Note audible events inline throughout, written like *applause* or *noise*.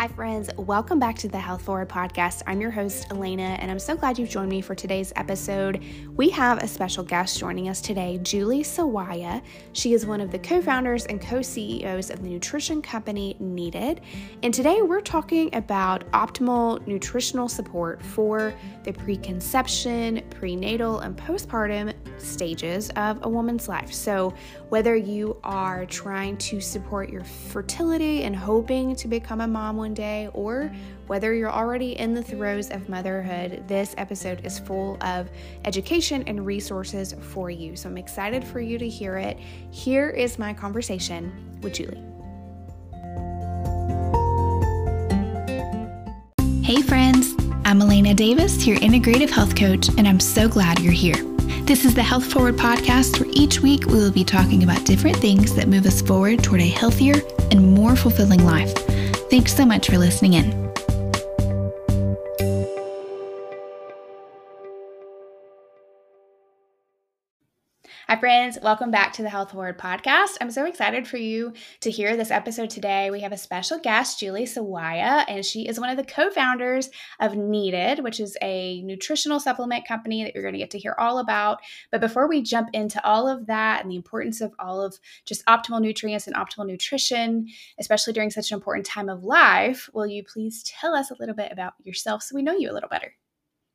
Hi, friends. Welcome back to the Health Forward podcast. I'm your host, Elena, and I'm so glad you've joined me for today's episode. We have a special guest joining us today, Julie Sawaya. She is one of the co founders and co CEOs of the nutrition company Needed. And today we're talking about optimal nutritional support for the preconception, prenatal, and postpartum stages of a woman's life. So, whether you are trying to support your fertility and hoping to become a mom one day, or whether you're already in the throes of motherhood, this episode is full of education and resources for you. So I'm excited for you to hear it. Here is my conversation with Julie. Hey, friends. I'm Elena Davis, your integrative health coach, and I'm so glad you're here. This is the Health Forward podcast, where each week we will be talking about different things that move us forward toward a healthier and more fulfilling life. Thanks so much for listening in. Hi, friends. Welcome back to the Health Forward podcast. I'm so excited for you to hear this episode today. We have a special guest, Julie Sawaya, and she is one of the co founders of Needed, which is a nutritional supplement company that you're going to get to hear all about. But before we jump into all of that and the importance of all of just optimal nutrients and optimal nutrition, especially during such an important time of life, will you please tell us a little bit about yourself so we know you a little better?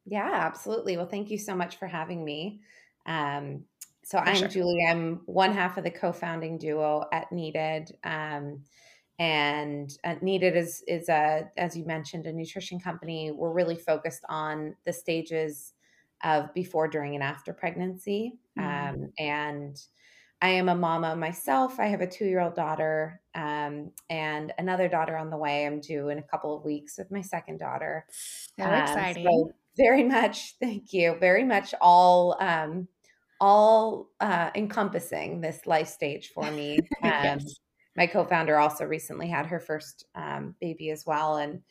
Yeah, absolutely. Well, thank you so much for having me. Um, so For I'm sure. Julie. I'm one half of the co-founding duo at Needed. Um, and uh, Needed is is a as you mentioned a nutrition company. We're really focused on the stages of before, during, and after pregnancy. Mm. Um, and I am a mama myself. I have a two year old daughter um, and another daughter on the way. I'm due in a couple of weeks with my second daughter. So um, exciting. So very much, thank you. Very much all um, all uh, encompassing this life stage for me. Um, *laughs* yes. My co founder also recently had her first um, baby as well. And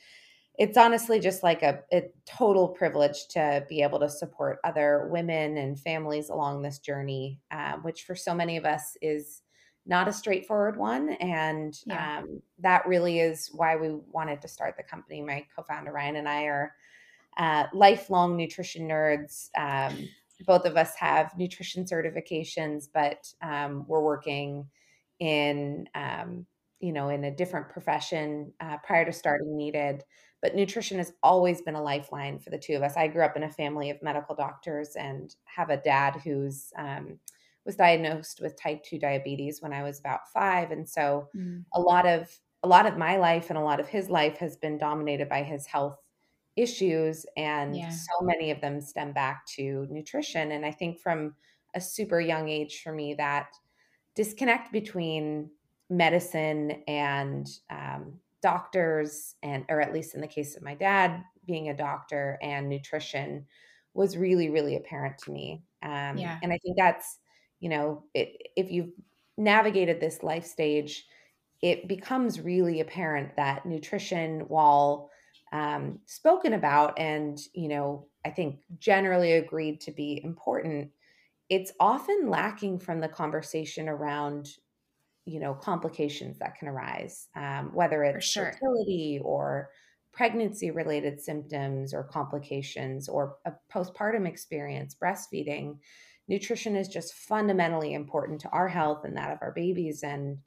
it's honestly just like a, a, total privilege to be able to support other women and families along this journey, uh, which for so many of us is not a straightforward one. And yeah. um, that really is why we wanted to start the company. My co founder Ryan and I are uh, lifelong nutrition nerds. Um, both of us have nutrition certifications, but um, we're working in um, you know in a different profession uh, prior to starting needed. But nutrition has always been a lifeline for the two of us. I grew up in a family of medical doctors and have a dad who's um, was diagnosed with type 2 diabetes when I was about 5 and so mm. a lot of a lot of my life and a lot of his life has been dominated by his health issues and yeah. so many of them stem back to nutrition and i think from a super young age for me that disconnect between medicine and um, doctors and or at least in the case of my dad being a doctor and nutrition was really really apparent to me um, yeah. and i think that's you know it, if you've navigated this life stage it becomes really apparent that nutrition while um, spoken about and you know i think generally agreed to be important it's often lacking from the conversation around you know complications that can arise um, whether it's sure. fertility or pregnancy related symptoms or complications or a postpartum experience breastfeeding nutrition is just fundamentally important to our health and that of our babies and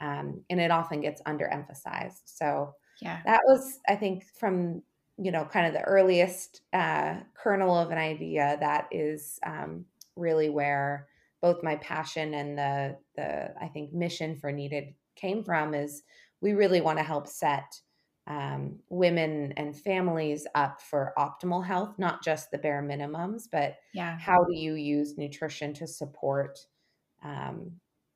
um, and it often gets underemphasized so yeah. That was i think from you know kind of the earliest uh, kernel of an idea that is um, really where both my passion and the the i think mission for needed came from is we really want to help set um, women and families up for optimal health not just the bare minimums but yeah. how do you use nutrition to support um,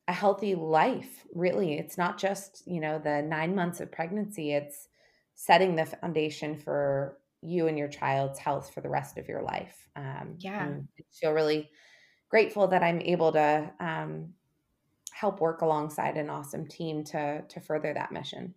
a healthy life really. It's not just you know the nine months of pregnancy. It's setting the foundation for you and your child's health for the rest of your life. Um, yeah. I feel really grateful that i'm able to um, help work alongside an awesome team to to further that mission.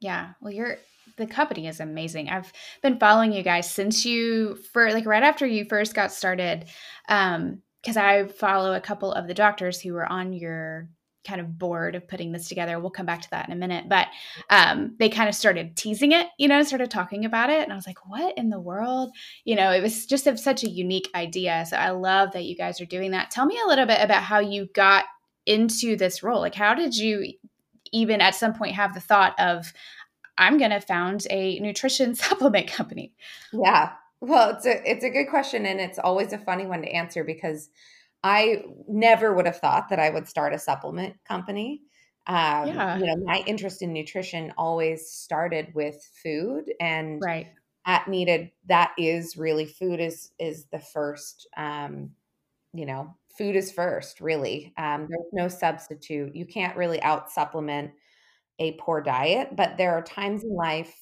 Yeah. Well you're the company is amazing. I've been following you guys since you for like right after you first got started. Um because I follow a couple of the doctors who were on your kind of board of putting this together. We'll come back to that in a minute. But um, they kind of started teasing it, you know, started talking about it. And I was like, what in the world? You know, it was just a, such a unique idea. So I love that you guys are doing that. Tell me a little bit about how you got into this role. Like, how did you even at some point have the thought of, I'm going to found a nutrition *laughs* supplement company? Yeah. Well, it's a it's a good question and it's always a funny one to answer because I never would have thought that I would start a supplement company. Um, yeah. you know, my interest in nutrition always started with food and right. at needed that is really food is is the first um, you know, food is first, really. Um, there's no substitute. You can't really out supplement a poor diet, but there are times in life,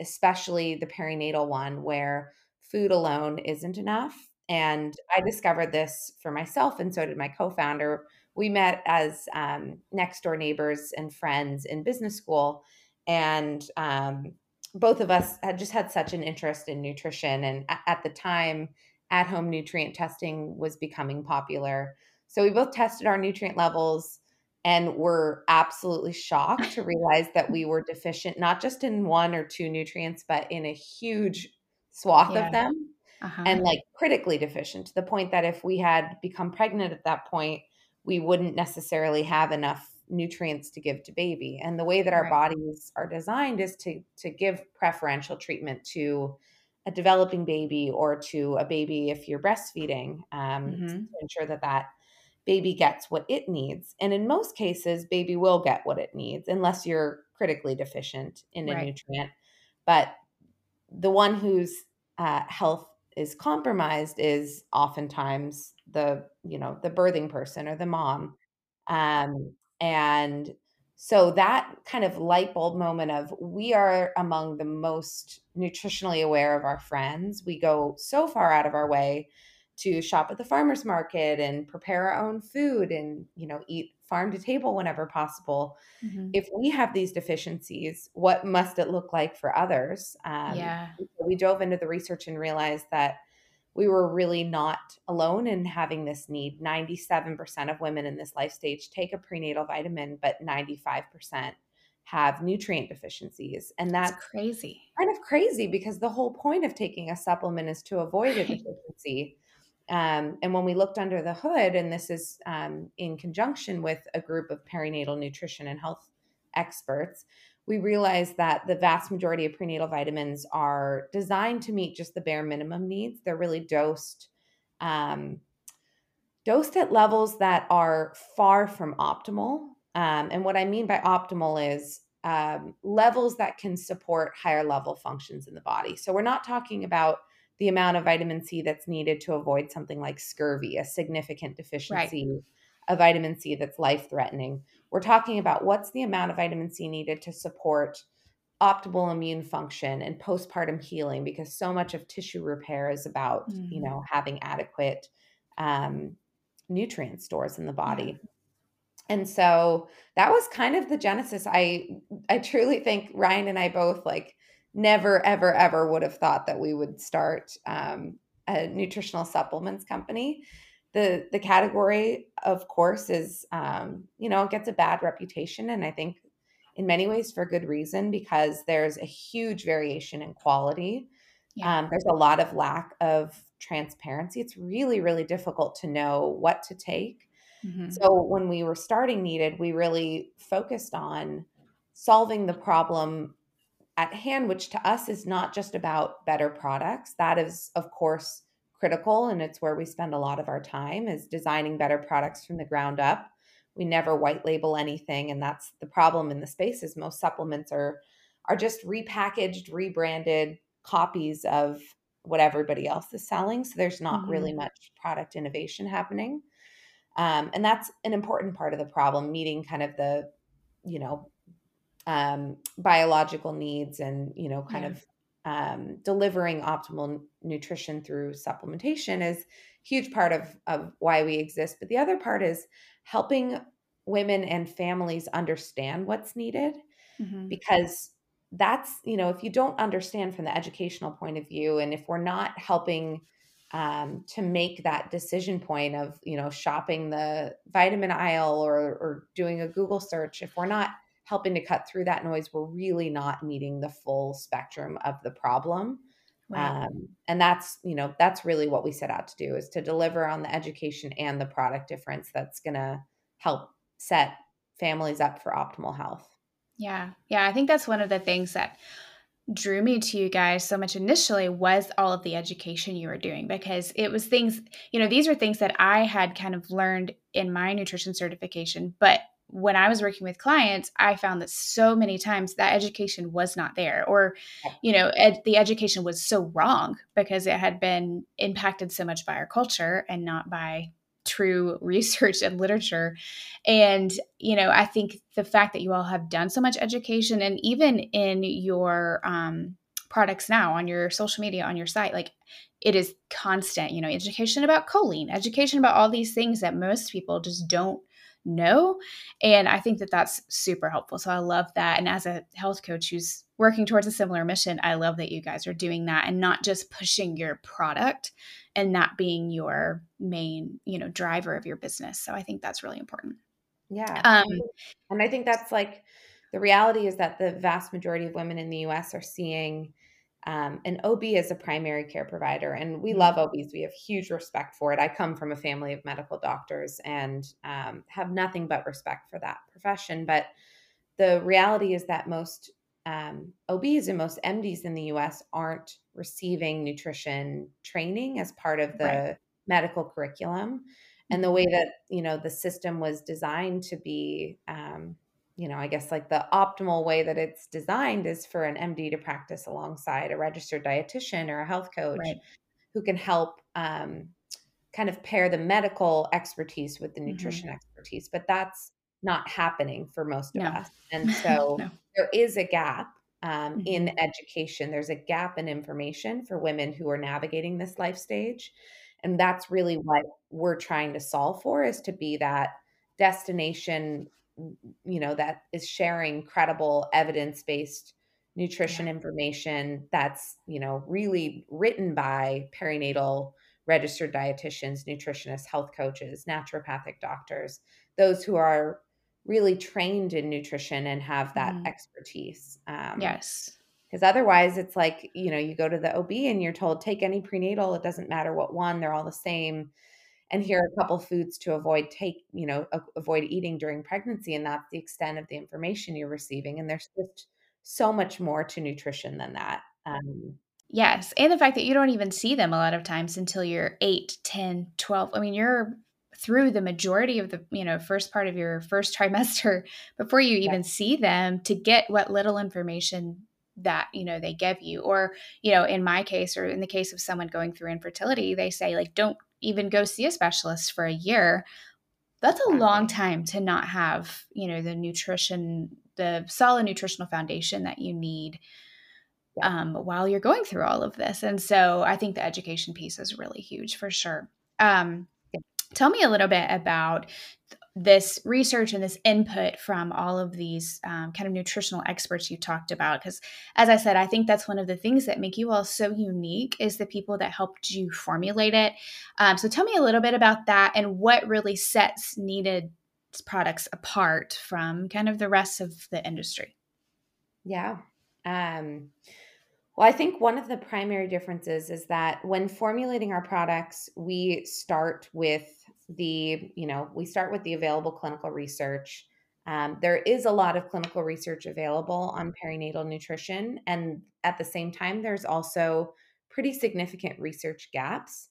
especially the perinatal one, where food alone isn't enough. And I discovered this for myself, and so did my co founder. We met as um, next door neighbors and friends in business school. And um, both of us had just had such an interest in nutrition. And at the time, at home nutrient testing was becoming popular. So we both tested our nutrient levels and were absolutely shocked to realize that we were deficient not just in one or two nutrients, but in a huge swath yeah. of them. Uh-huh. And like critically deficient to the point that if we had become pregnant at that point, we wouldn't necessarily have enough nutrients to give to baby. And the way that our right. bodies are designed is to to give preferential treatment to a developing baby or to a baby if you're breastfeeding um, mm-hmm. to ensure that that baby gets what it needs. And in most cases, baby will get what it needs unless you're critically deficient in a right. nutrient. But the one whose uh, health is compromised is oftentimes the you know the birthing person or the mom um, and so that kind of light bulb moment of we are among the most nutritionally aware of our friends. We go so far out of our way to shop at the farmers market and prepare our own food and you know eat farm to table whenever possible. Mm-hmm. If we have these deficiencies, what must it look like for others? Um, yeah, we dove into the research and realized that we were really not alone in having this need. 97% of women in this life stage take a prenatal vitamin, but 95% have nutrient deficiencies. And that's, that's, crazy. Kind of crazy because the whole point of taking a supplement is to avoid a *laughs* deficiency. Um, and when we looked under the hood, and this is um, in conjunction with a group of perinatal nutrition and health experts, we realized that the vast majority of prenatal vitamins are designed to meet just the bare minimum needs. They're really dosed um, dosed at levels that are far from optimal. Um, and what I mean by optimal is um, levels that can support higher level functions in the body. So we're not talking about the amount of vitamin C that's needed to avoid something like scurvy, a significant deficiency right. of vitamin C that's life threatening. We're talking about what's the amount of vitamin C needed to support optimal immune function and postpartum healing because so much of tissue repair is about mm-hmm. you know having adequate um, nutrient stores in the body and so that was kind of the genesis i i truly think ryan and i both like never ever ever would have thought that we would start um, a nutritional supplements company the the category of course is um, you know gets a bad reputation and i think in many ways for good reason because there's a huge variation in quality yeah. um, there's a lot of lack of transparency it's really really difficult to know what to take mm-hmm. so when we were starting needed we really focused on solving the problem at hand which to us is not just about better products. That is of course critical and it's where we spend a lot of our time is designing better products from the ground up. We never white label anything and that's the problem in the space is most supplements are are just repackaged rebranded copies of what everybody else is selling so there's not mm-hmm. really much product innovation happening. Um, and that's an important part of the problem meeting kind of the you know um, biological needs and you know kind yeah. of um, delivering optimal nutrition through supplementation is huge part of, of why we exist. But the other part is helping women and families understand what's needed mm-hmm. because that's, you know, if you don't understand from the educational point of view, and if we're not helping um, to make that decision point of you know shopping the vitamin aisle or or doing a Google search, if we're not helping to cut through that noise, we're really not meeting the full spectrum of the problem. Right. Um, and that's you know that's really what we set out to do is to deliver on the education and the product difference that's going to help set families up for optimal health. Yeah, yeah, I think that's one of the things that drew me to you guys so much initially was all of the education you were doing because it was things, you know, these are things that I had kind of learned in my nutrition certification, but when I was working with clients, I found that so many times that education was not there, or, you know, ed- the education was so wrong because it had been impacted so much by our culture and not by true *laughs* research and literature. And, you know, I think the fact that you all have done so much education and even in your um, products now on your social media, on your site, like it is constant, you know, education about choline, education about all these things that most people just don't know. And I think that that's super helpful. So I love that. And as a health coach who's working towards a similar mission, I love that you guys are doing that and not just pushing your product and that being your main, you know, driver of your business. So I think that's really important. Yeah. Um, and I think that's like the reality is that the vast majority of women in the US are seeing um, an OB is a primary care provider. And we mm-hmm. love OBs. We have huge respect for it. I come from a family of medical doctors and um, have nothing but respect for that profession. But the reality is that most um, OBs and most MDs in the US aren't receiving nutrition training as part of the right. medical curriculum. And the way mm-hmm. that, you know, the system was designed to be, um, you know, I guess like the optimal way that it's designed is for an MD to practice alongside a registered dietitian or a health coach right. who can help um, kind of pair the medical expertise with the nutrition mm-hmm. expertise. But that's not happening for most of no. us. *laughs* And so no. there is a gap um, mm-hmm. in education. There's a gap in information for women who are navigating this life stage. And that's really what we're trying to solve for is to be that destination, you know, that is sharing credible evidence-based nutrition yeah. information that's, you know, really written by perinatal registered dietitians, nutritionists, health coaches, naturopathic doctors, those who are really trained in nutrition and have that mm. expertise. Um, yes. Because otherwise, it's like, you know, you go to the OB and you're told, take any prenatal, it doesn't matter what one, they're all the same. And here are a couple foods to avoid take, you know, avoid eating during pregnancy. And that's the extent of the information you're receiving. And there's just so much more to nutrition than that. Um, yes. And the fact that you don't even see them a lot of times until you're 8, 10, 12. I mean, you're through the majority of the you know first part of your first *laughs* trimester before you even yeah. see them to get what little information that you know they give you or you know in my case or in the case of someone going through infertility they say like don't even go see a specialist for a year that's a long time to not have you know the nutrition the solid nutritional foundation that you need um, while you're going through all of this. And so i think the education piece is really huge for sure. Um, Tell me a little bit about this research and this input from all of these um, kind of nutritional experts you talked about because as i said i think that's one of the things that make you all so unique is the people that helped you formulate it. Um, so tell me a little bit about that and what really sets needed products apart from kind of the rest of the industry. Yeah. Um, well, I think one of the primary differences is that when formulating our products, we start with the, you know, we start with the available clinical research. Um, there is a lot of clinical research available on perinatal nutrition. And at the same time, there's also pretty significant research gaps.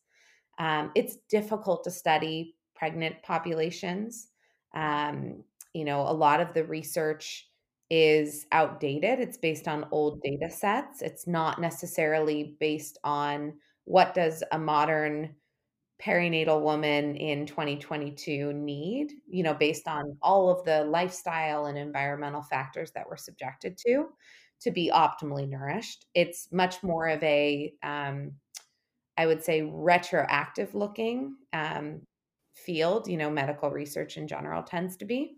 Um, it's difficult to study pregnant populations. Um, you know, a lot of the research is outdated. It's based on old data sets. It's not necessarily based on what does a modern perinatal woman in 2022 need, you know, based on all of the lifestyle and environmental factors that we're subjected to to be optimally nourished. It's much more of a, um, I would say, retroactive looking um, field, you know, medical research in general tends to be.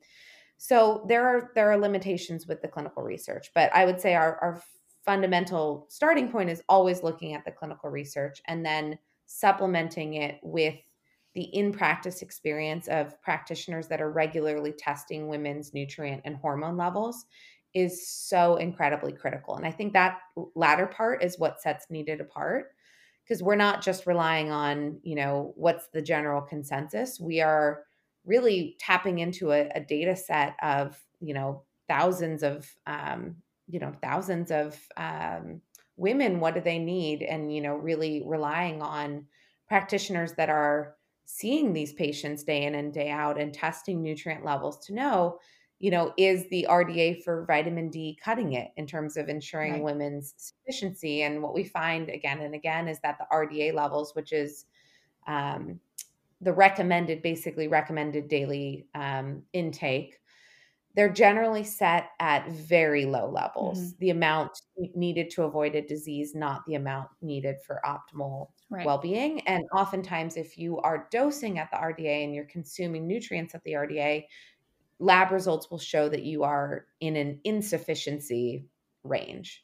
So there are there are limitations with the clinical research, but I would say our, our fundamental starting point is always looking at the clinical research and then supplementing it with the in practice experience of practitioners that are regularly testing women's nutrient and hormone levels is so incredibly critical. And I think that latter part is what sets Needed apart because we're not just relying on, you know, what's the general consensus. We are really tapping into a, a data set of, you know, thousands of, um, you know, thousands of um, women. What do they need? And, you know, really relying on practitioners that are seeing these patients day in and day out and testing nutrient levels to know you know is the rda for vitamin d cutting it in terms of ensuring right. women's sufficiency and what we find again and again is that the rda levels which is um, the recommended basically recommended daily um, intake they're generally set at very low levels mm-hmm. the amount needed to avoid a disease not the amount needed for optimal right. well-being and oftentimes if you are dosing at the rda and you're consuming nutrients at the rda lab results will show that you are in an insufficiency range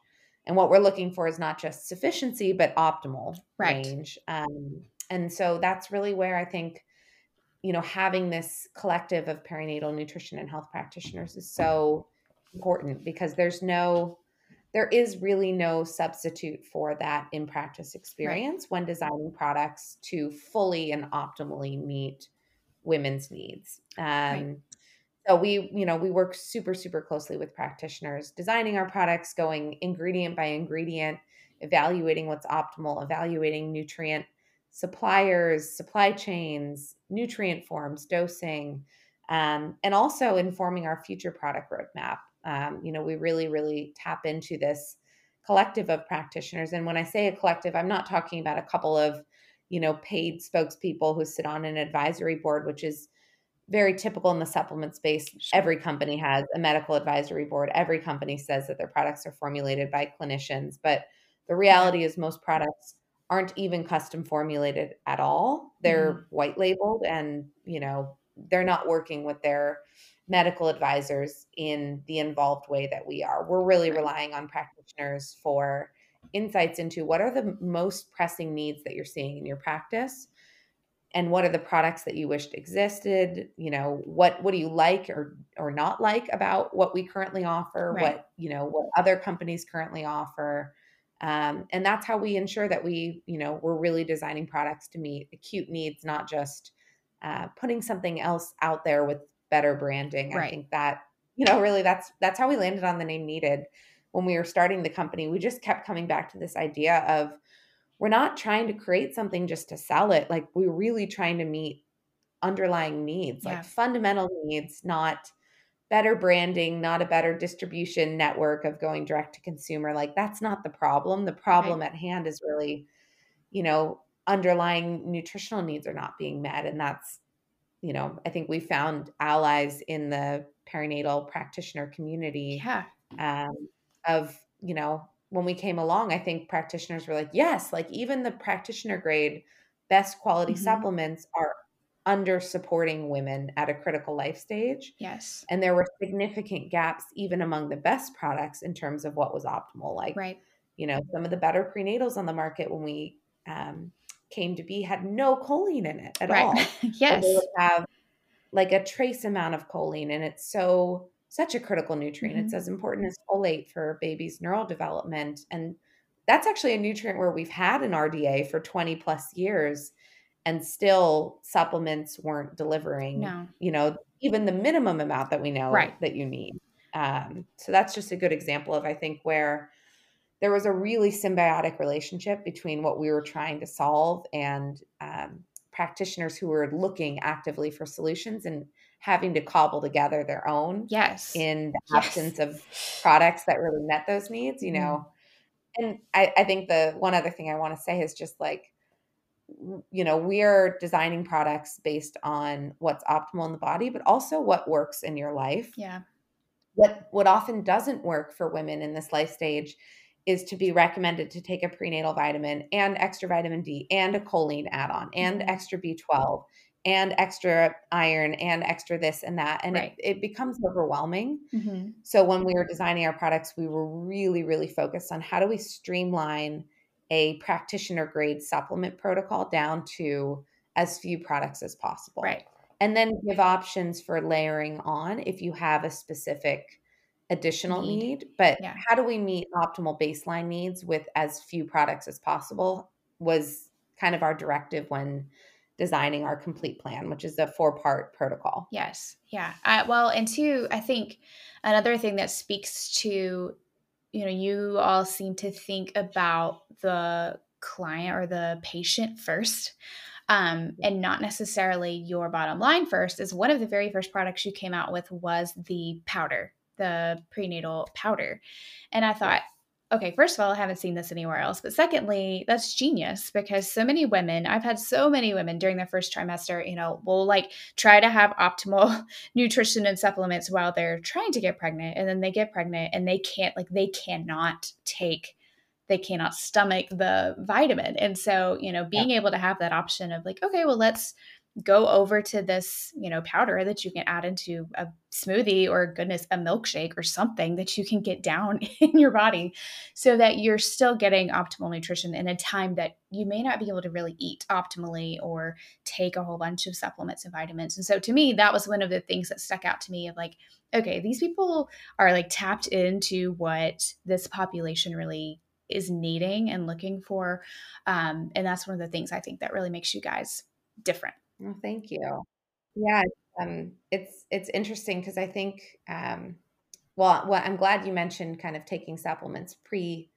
and what we're looking for is not just sufficiency but optimal right. range um, and so that's really where i think you know, having this collective of perinatal nutrition and health practitioners is so important because there's no, there is really no substitute for that in practice experience right. when designing products to fully and optimally meet women's needs. Um, right. So we, you know, we work super, super closely with practitioners, designing our products, going ingredient by ingredient, evaluating what's optimal, evaluating nutrient suppliers, supply chains, nutrient forms, dosing, um, and also informing our future product roadmap. Um, you know, we really, really tap into this collective of practitioners. And when I say a collective, I'm not talking about a couple of, you know, paid spokespeople who sit on an advisory board, which is very typical in the supplement space. Every company has a medical advisory board. Every company says that their products are formulated by clinicians. But the reality is, most products aren't even custom formulated at all. They're mm. white labeled and, you know, they're not working with their medical advisors in the involved way that we are. We're really relying on practitioners for insights into what are the most pressing needs that you're seeing in your practice and what are the products that you wished existed you know what what do you like or or not like about what we currently offer right. what you know what other companies currently offer um, and that's how we ensure that we, you know, we're really designing products to meet acute needs, not just uh, putting something else out there with better branding. Right. I think that, you know, really that's that's how we landed on the name needed when we were starting the company. We just kept coming back to this idea of we're not trying to create something just to sell it. Like we're really trying to meet underlying needs, yeah. like fundamental needs, not better branding, not a better distribution network of going direct to consumer. Like that's not the problem. The problem right. at hand is really, you know, underlying nutritional needs are not being met. And that's, you know, I think we found allies in the perinatal practitioner community. Yeah. Um, of, you know, when we came along, I think practitioners were like, yes, like even the practitioner grade best quality mm-hmm. supplements are under supporting women at a critical life stage. Yes. And there were significant gaps even among the best products in terms of what was optimal. Like, right. you know, some of the better prenatals on the market when we um, came to be had no choline in it at right. all. *laughs* yes. they would have like a trace amount of choline, and it's so such a critical nutrient. Mm-hmm. It's as important as folate for babies' neural development. And that's actually a nutrient where we've had an RDA for 20 plus years and still supplements weren't delivering no. you know even the minimum amount that we know right. that you need um, so that's just a good example of i think where there was a really symbiotic relationship between what we were trying to solve and um, practitioners who were looking actively for solutions and having to cobble together their own yes in the absence of products that really met those needs you know mm. and I, I think the one other thing i want to say is just like you know we're designing products based on what's optimal in the body but also what works in your life yeah what what often doesn't work for women in this life stage is to be recommended to take a prenatal vitamin and extra vitamin D and a choline add-on and mm-hmm. extra B12 and extra iron and extra this and that and right. it, it becomes overwhelming mm-hmm. so when we were designing our products we were really really focused on how do we streamline a practitioner grade supplement protocol down to as few products as possible. Right. And then give options for layering on if you have a specific additional need. need. But yeah. how do we meet optimal baseline needs with as few products as possible was kind of our directive when designing our complete plan, which is a four part protocol. Yes. Yeah. Uh, well, and two, I think another thing that speaks to, you know, you all seem to think about the client or the patient first. Um, and not necessarily your bottom line first is one of the very first products you came out with was the powder the prenatal powder. And I thought, okay, first of all, I haven't seen this anywhere else. But secondly, that's genius because so many women, I've had so many women during their first trimester, you know, will like try to have optimal *laughs* nutrition and supplements while they're trying to get pregnant. And then they get pregnant and they can't, like, they cannot take they cannot stomach the vitamin. And so, you know, being yeah. able to have that option of like, okay, well, let's go over to this, you know, powder that you can add into a smoothie or goodness, a milkshake or something that you can get down *laughs* in your body so that you're still getting optimal nutrition in a time that you may not be able to really eat optimally or take a whole bunch of supplements and vitamins. And so to me, that was one of the things that stuck out to me of like, okay, these people are like tapped into what this population really is needing and looking for. Um, and that's one of the things I think that really makes you guys different. Well, thank you. Yeah, um, it's it's interesting because I think, um, well, well, I'm glad you mentioned kind of taking supplements pre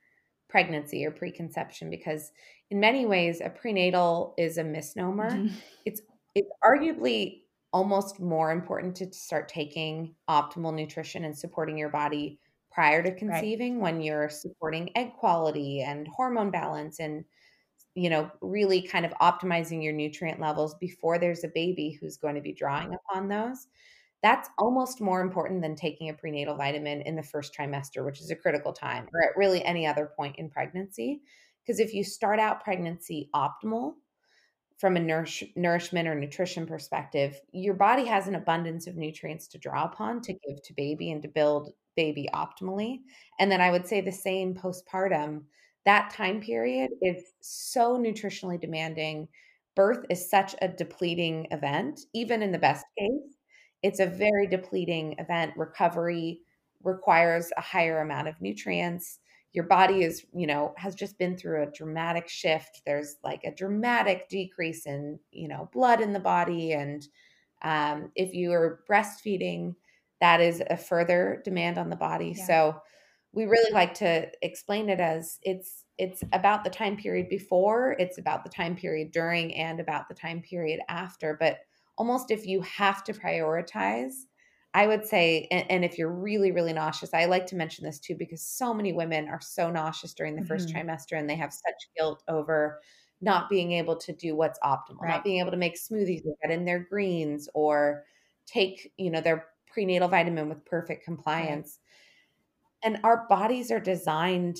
pregnancy or preconception because in many ways a prenatal is a misnomer. Mm-hmm. It's it's arguably almost more important to start taking optimal nutrition and supporting your body prior to conceiving right. when you're supporting egg quality and hormone balance and you know, really kind of optimizing your nutrient levels before there's a baby who's going to be drawing mm-hmm. upon those. That's almost more important than taking a prenatal vitamin in the first trimester, which is a critical time, or at really any other point in pregnancy. Because if you start out pregnancy optimal from a nourish, nourishment or nutrition perspective, your body has an abundance of nutrients to draw upon to give to baby and to build baby optimally. And then I would say the same postpartum that time period is so nutritionally demanding. Birth is such a depleting event, even in the best case. It's a very depleting event. Recovery requires a higher amount of nutrients. Your body is, you know, has just been through a dramatic shift. There's like a dramatic decrease in, you know, blood in the body. And um, if you are breastfeeding, that is a further demand on the body. Yeah. So, we really like to explain it as it's it's about the time period before it's about the time period during and about the time period after but almost if you have to prioritize i would say and, and if you're really really nauseous i like to mention this too because so many women are so nauseous during the 1st mm-hmm. trimester and they have such guilt over not being able to do what's optimal right. not being able to make smoothies or get in their greens or take you know their prenatal vitamin with perfect compliance right and our bodies are designed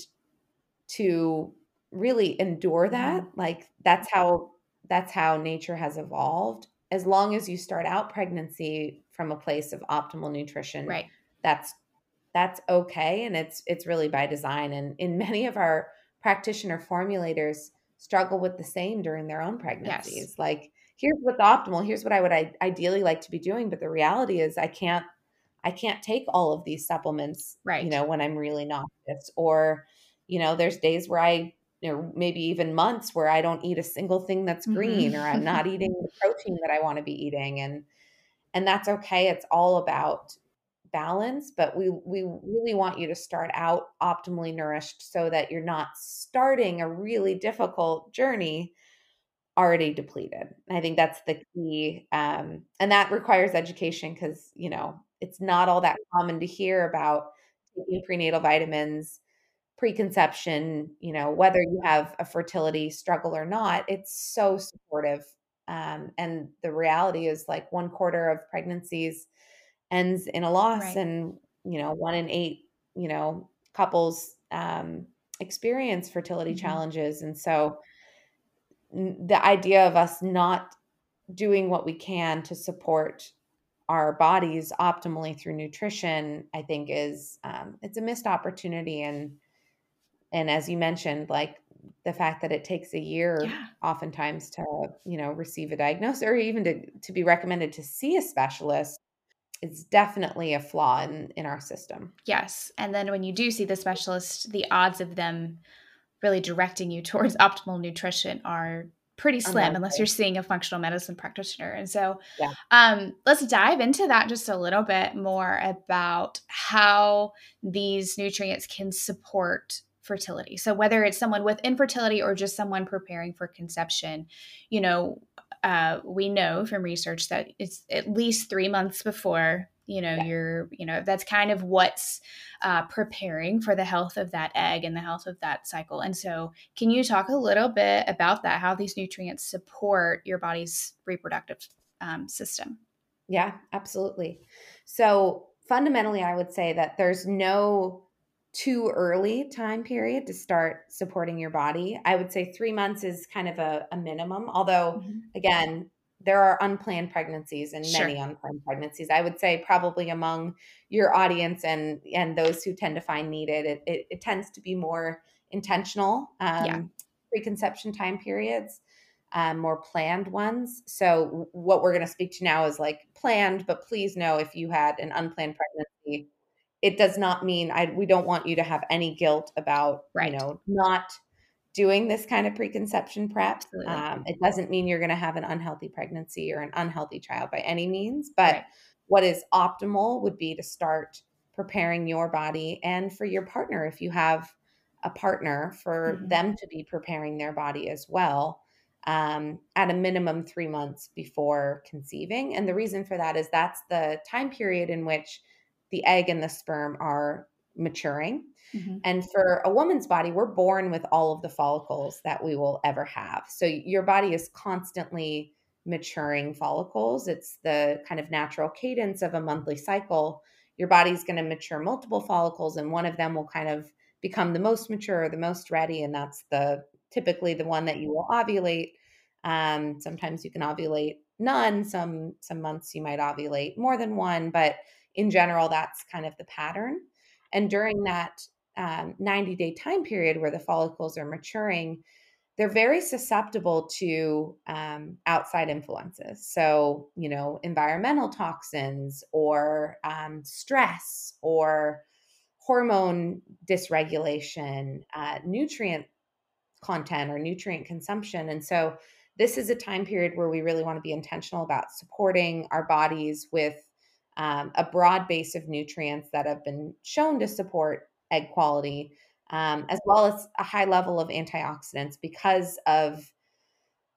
to really endure that mm-hmm. like that's how that's how nature has evolved as long as you start out pregnancy from a place of optimal nutrition right that's that's okay and it's it's really by design and in many of our practitioner formulators struggle with the same during their own pregnancies yes. like here's what's optimal here's what i would I, ideally like to be doing but the reality is i can't I can't take all of these supplements, right? You know, when I'm really nauseous, or you know, there's days where I, you know, maybe even months where I don't eat a single thing that's green, mm-hmm. or I'm not *laughs* eating the protein that I want to be eating, and and that's okay. It's all about balance, but we we really want you to start out optimally nourished so that you're not starting a really difficult journey already depleted. I think that's the key, um, and that requires education because you know it's not all that common to hear about taking prenatal vitamins preconception you know whether you have a fertility struggle or not it's so supportive um, and the reality is like one quarter of pregnancies ends in a loss right. and you know one in eight you know couples um, experience fertility mm-hmm. challenges and so the idea of us not doing what we can to support our bodies optimally through nutrition i think is um, it's a missed opportunity and and as you mentioned like the fact that it takes a year Yeah. oftentimes to you know receive a diagnosis or even to, to be recommended to see a specialist is definitely a flaw in in our system Yes. And then when you do see the specialist, the odds of them really directing you towards optimal nutrition are pretty slim unless you're seeing a functional medicine practitioner. And so yeah um, let's dive into that just a little bit more about how these nutrients can support fertility. So whether it's someone with infertility or just someone preparing for conception, you know, uh, we know from research that it's at least three months before you know yeah. you're you know that's kind of what's uh, preparing for the health of that egg and the health of that cycle. And so can you talk a little bit about that how these nutrients support your body's reproductive um, system? Yeah absolutely. So fundamentally i would say that there's no too early time period to start supporting your body. I would say three months is kind of a, a minimum, although, mm-hmm. again, there are unplanned pregnancies and sure many unplanned pregnancies. I would say probably among your audience and and those who tend to find needed, it, it, it tends to be more intentional um, yeah preconception time periods, um, more planned ones. So what we're going to speak to now is like planned, but please know if you had an unplanned pregnancy it does not mean I we don't want you to have any guilt about right. you know not doing this kind of preconception prep. Um, it doesn't mean you're going to have an unhealthy pregnancy or an unhealthy child by any means, but right. what is optimal would be to start preparing your body and for your partner if you have a partner for hmm them to be preparing their body as well um, at a minimum three months before conceiving. And the reason for that is that's the time period in which the egg and the sperm are maturing. hmm And for a woman's body, we're born with all of the follicles that we will ever have. So your body is constantly maturing follicles. It's the kind of natural cadence of a monthly cycle. Your body's going to mature multiple follicles, and one of them will kind of become the most mature, the most ready, and that's the typically the one that you will ovulate. Um, sometimes you can ovulate none. Some some months you might ovulate more than one, but in general, that's kind of the pattern. And during that um, 90 day time period where the follicles are maturing, they're very susceptible to um, outside influences. So, you know, environmental toxins or um, stress or hormone dysregulation, uh, nutrient content or nutrient consumption. And so, this is a time period where we really want to be intentional about supporting our bodies with um, a broad base of nutrients that have been shown to support egg quality, um, as well as a high level of antioxidants because of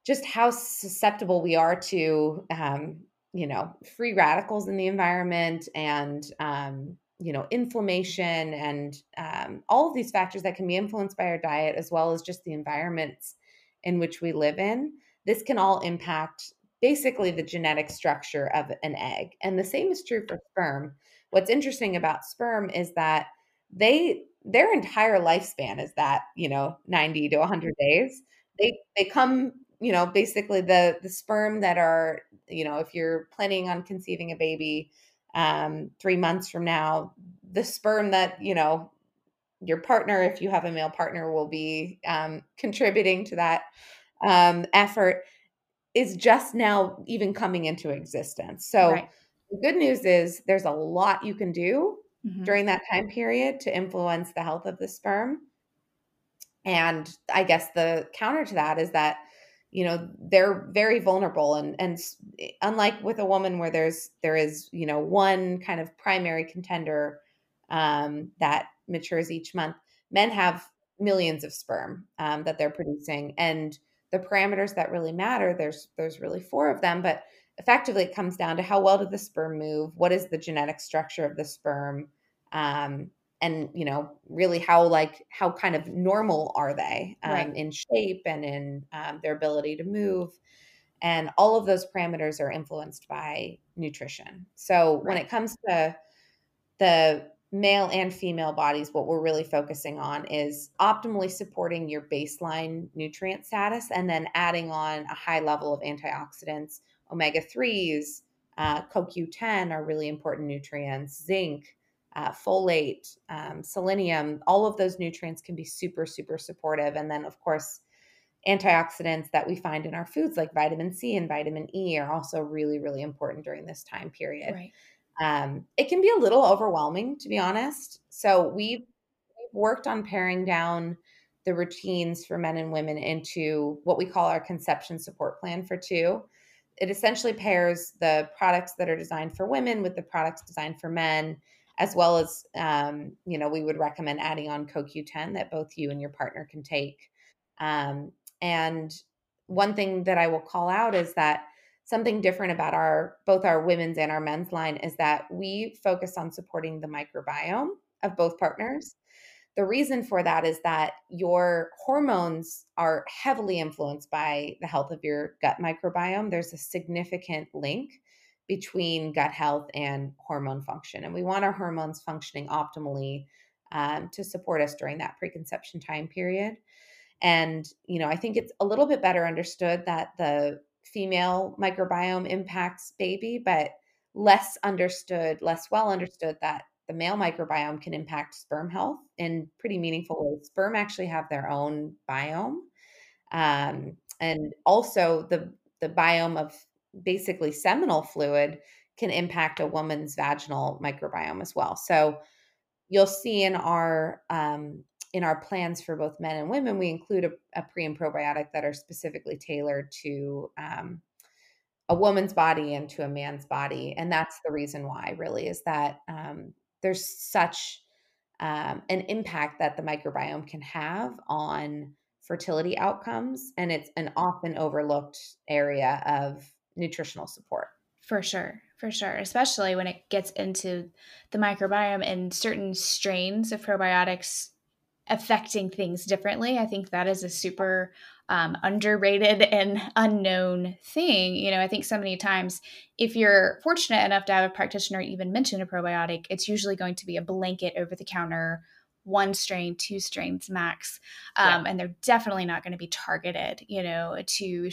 just how susceptible we are to, um, you know, free radicals in the environment and, um, you know, inflammation and um, all of these factors that can be influenced by our diet, as well as just the environments in which we live in. This can all impact basically the genetic structure of an egg. And the same is true for sperm. What's interesting about sperm is that they their entire lifespan is that, you know, 90 to 100 days. They they come, you know, basically the the sperm that are, you know, if you're planning on conceiving a baby um 3 months from now, the sperm that, you know, your partner if you have a male partner will be um contributing to that um effort is just now even coming into existence. So right the good news is there's a lot you can do hmm during that time period to influence the health of the sperm. And I guess the counter to that is that you know they're very vulnerable and and unlike with a woman where there's there is you know one kind of primary contender um, that matures each month men have millions of sperm um, that they're producing and the parameters that really matter there's there's really four of them but effectively it comes down to how well did the sperm move? What is the genetic structure of the sperm? Um, and you know really how like how kind of normal are they um, right. in shape and in um, their ability to move? And all of those parameters are influenced by nutrition. So when it comes to the male and female bodies what we're really focusing on is optimally supporting your baseline nutrient status and then adding on a high level of antioxidants omega 3s uh, coq10 are really important nutrients zinc uh, folate, um, selenium, all of those nutrients can be super, super supportive. And then, of course, antioxidants that we find in our foods like vitamin C and vitamin E are also really, really important during this time period. Right. Um, it can be a little overwhelming, to be honest. So we've, we've worked on paring down the routines for men and women into what we call our conception support plan for two. It essentially pairs the products that are designed for women with the products designed for men, as well as, um, you know, we would recommend adding on CoQ10 that both you and your partner can take. Um, and one thing that I will call out is that something different about our both our women's and our men's line is that we focus on supporting the microbiome of both partners the reason for that is that your hormones are heavily influenced by the health of your gut microbiome. There's a significant link between gut health and hormone function. And we want our hormones functioning optimally um, to support us during that preconception time period. And, you know, I think it's a little bit better understood that the female microbiome impacts baby, but less understood, less well understood that the male microbiome can impact sperm health in pretty meaningful ways. Sperm actually have their own biome. Um, and also the the biome of basically seminal fluid can impact a woman's vaginal microbiome as well. So you'll see in our um, in our plans for both men and women, we include a, a pre and probiotic that are specifically tailored to um, a woman's body and to a man's body, and that's the reason why. Really, is that um, there's such um, an impact that the microbiome can have on fertility outcomes. And it's an often overlooked area of nutritional support. For sure. For sure. Especially when it gets into the microbiome and certain strains of probiotics affecting things differently i think that is a super um, underrated and unknown thing. You know, I think so many times, if you're fortunate enough to have a practitioner even mention a probiotic, it's usually going to be a blanket over the counter, one strain, two strains max. Um, yeah. And they're definitely not going to be targeted, you know, to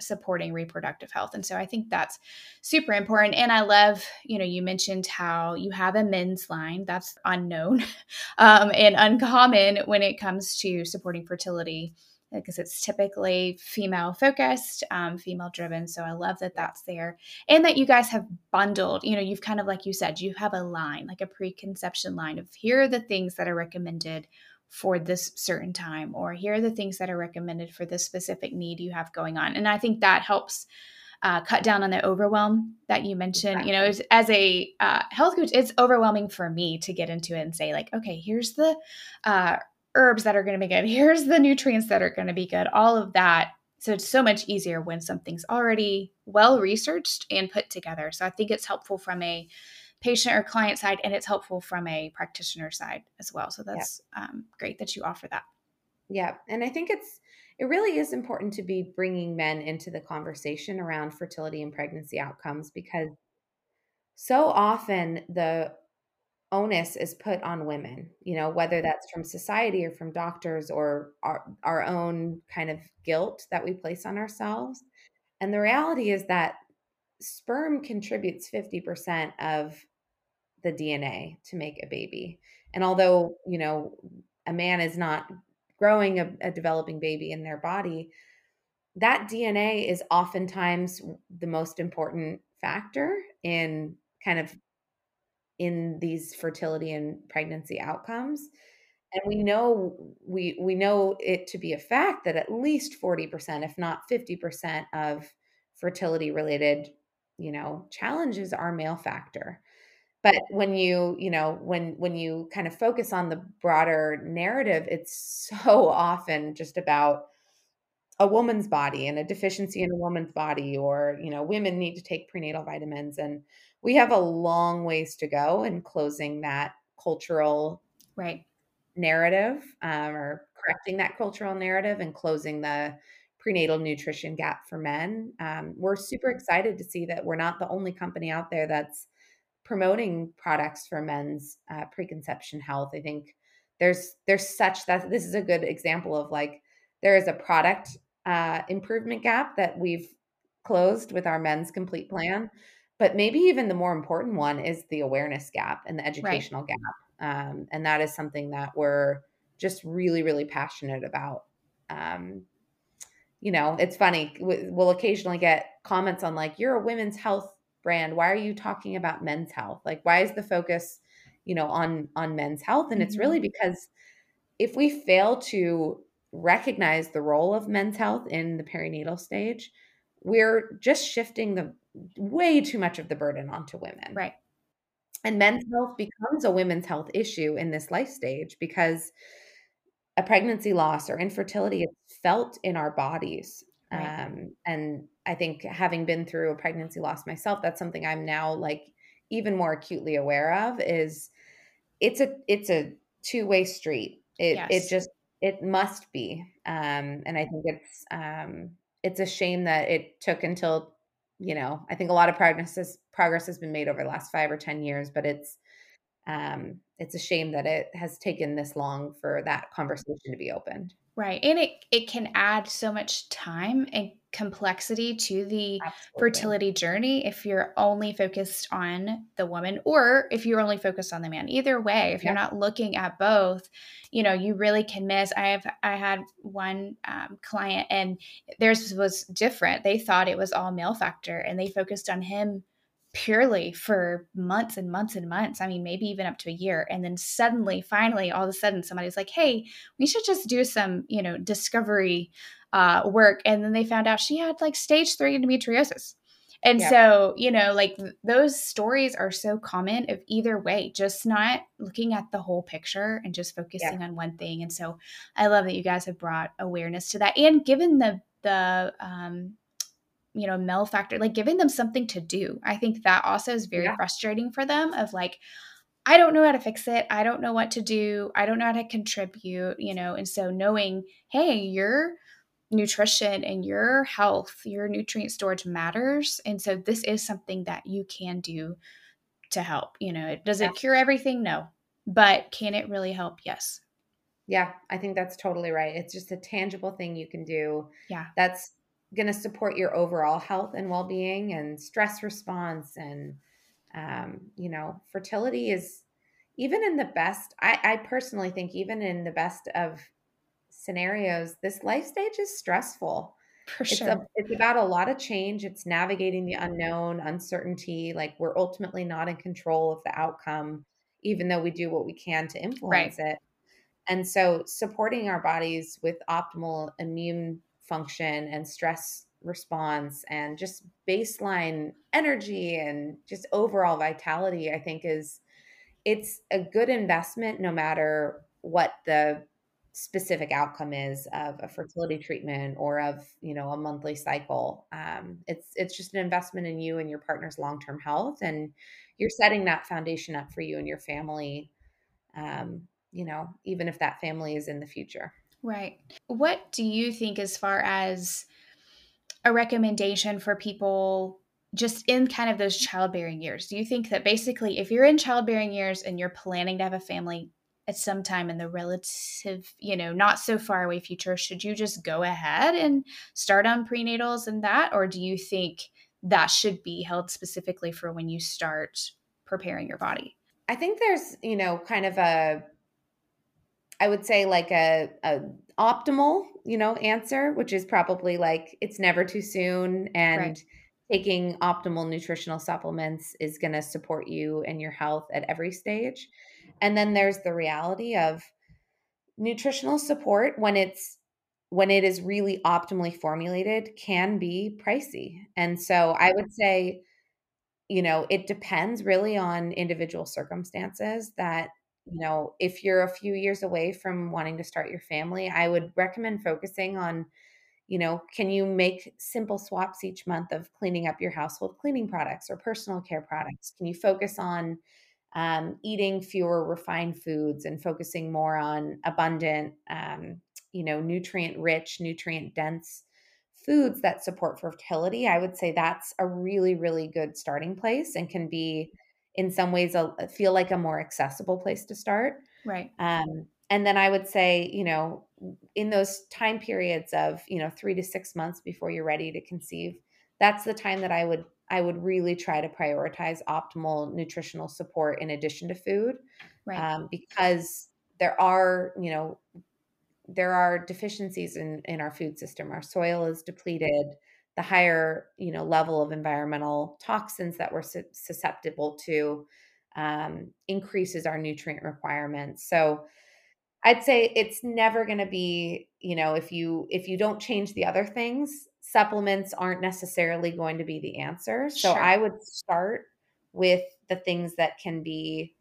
supporting reproductive health. And so I think that's super important. And I love, you know, you mentioned how you have a men's line that's unknown *laughs* um, and uncommon when it comes to supporting fertility because it's typically female focused, um, female driven. So I love that that's there and that you guys have bundled, you know, you've kind of, like you said, you have a line, like a preconception line of here are the things that are recommended for this certain time, or here are the things that are recommended for this specific need you have going on. And I think that helps. Uh, cut down on the overwhelm that you mentioned. Exactly. You know, as, as a uh, health coach, it's overwhelming for me to get into it and say, like, okay, here's the uh, herbs that are going to be good. *laughs* Here's the nutrients that are going to be good. All of that. So it's so much easier when something's already well researched and put together. So I think it's helpful from a patient or client side and it's helpful from a practitioner side as well. So that's yeah. um, great that you offer that. Yeah. And I think it's, it really is important to be bringing men into the conversation around fertility and pregnancy outcomes because so often the onus is put on women you know whether mm-hmm. that's from society or from doctors or our, our own kind of guilt that we place on ourselves and the reality is that sperm contributes 50% of the dna to make a baby. And although you know a man is not growing a, a developing baby in their body that dna is oftentimes the most important factor in kind of in these fertility and pregnancy outcomes. And we know we we know it to be a fact that at least 40% if not 50% of fertility related you know challenges are male factor but when you you know when when you kind of focus on the broader narrative it's so *laughs* often just about a woman's body and a deficiency in a woman's body or you know women need to take prenatal vitamins and we have a long ways to go in closing that cultural right narrative um, or correcting that cultural narrative and closing the prenatal nutrition gap for men. Um, we're super excited to see that we're not the only company out there that's promoting products for men's uh, preconception health. I think there's there's such that this is a good example of like there is a product uh, improvement gap that we've closed with our men's complete plan but maybe even the more important one is the awareness gap and the educational right. gap. Um, and that is something that we're just really, really passionate about. Um, you know, it's funny. We'll occasionally get comments on like, "You're a women's health brand. Why are you talking about men's health? Like, why is the focus, you know, on on men's health?" And mm-hmm. it's really mm-hmm. because if we fail to recognize the role of men's health in the perinatal stage, we're just shifting the way too much of the burden onto women. Right. And men's health becomes a women's health issue in this life stage because a pregnancy loss or infertility is felt in our bodies. Right. Um, and I think having been through a pregnancy loss myself, that's something I'm now like even more acutely aware of is it's a it's a two-way street. It yes. it just it must be. Um, and I think it's um, it's a shame that it took until you know I think a lot of progress has, progress has been made over the last five or ten years, but it's um, it's a shame that it has taken this long for that conversation to be opened. Right. And it it can add so much time and complexity to the Absolutely. fertility journey if you're only focused on the woman or if you're only focused on the man. Either way, if you're not looking at both, you know, you really can miss. I have I had one um, client and theirs was different. They thought it was all male factor and they focused on him purely for months and months and months. I mean, maybe even up to a year. And then suddenly, finally, all of a sudden, somebody's like, hey, we should just do some, you know, discovery uh, work. And then they found out she had like stage three endometriosis. And yeah. so, you know, like those stories are so common of either way, just not looking at the whole picture and just focusing yeah. on one thing. And so I love that you guys have brought awareness to that and given the the um you know male factor like giving them something to do. I think that also is very yeah. frustrating for them of like i don't know how to fix it. I don't know what to do. I don't know how to contribute you know and so knowing hey your nutrition and your health your nutrient storage matters and so this is something that you can do to help you know does it cure everything? No. But can it really help? Yes. Yeah i think that's totally right. It's just a tangible thing you can do yeah. that's going to support your overall health and well-being and stress response and um, you know fertility is even in the best I, I personally think even in the best of scenarios this life stage is stressful. For it's sure. a, it's about a lot of change. It's navigating the unknown uncertainty like we're ultimately not in control of the outcome even though we do what we can to influence right. it. And so supporting our bodies with optimal immune function and stress response and just baseline energy and just overall vitality i think is it's a good investment no matter what the specific outcome is of a fertility treatment or of you know a monthly cycle. Um, it's it's just an investment in you and your partner's long-term health and you're setting that foundation up for you and your family um, you know even if that family is in the future Right. What do you think as far as a recommendation for people just in kind of those childbearing years? Do you think that basically if you're in childbearing years and you're planning to have a family at some time in the relative, you know, not so far away future, should you just go ahead and start on prenatals and that or do you think that should be held specifically for when you start preparing your body? I think there's, you know, kind of a I would say like a, a optimal, you know, answer, which is probably like it's never too soon and right. taking optimal nutritional supplements is going to support you and your health at every stage. And then there's the reality of nutritional support when it's when it is really optimally formulated can be pricey. And so I would say you know, it depends really on individual circumstances that you know, if you're a few years away from wanting to start your family, I would recommend focusing on, you know, can you make simple swaps each month of cleaning up your household cleaning products or personal care products? Can you focus on um, eating fewer refined foods and focusing more on abundant, um, you know, nutrient rich, nutrient dense foods that support fertility? I would say that's a really, really good starting place and can be in some ways a, feel like a more accessible place to start. Right. Um, and then I would say, you know, in those time periods of, you know, three to six months before you're ready to conceive, that's the time that I would I would really try to prioritize optimal nutritional support in addition to food, right. um, because there are, you know, there are deficiencies in in our food system. Our soil is depleted. The higher, you know, level of environmental toxins that we're su- susceptible to um, increases our nutrient requirements. So I'd say it's never going to be, you know, if you if you don't change the other things, supplements aren't necessarily going to be the answer. So sure. I would start with the things that can be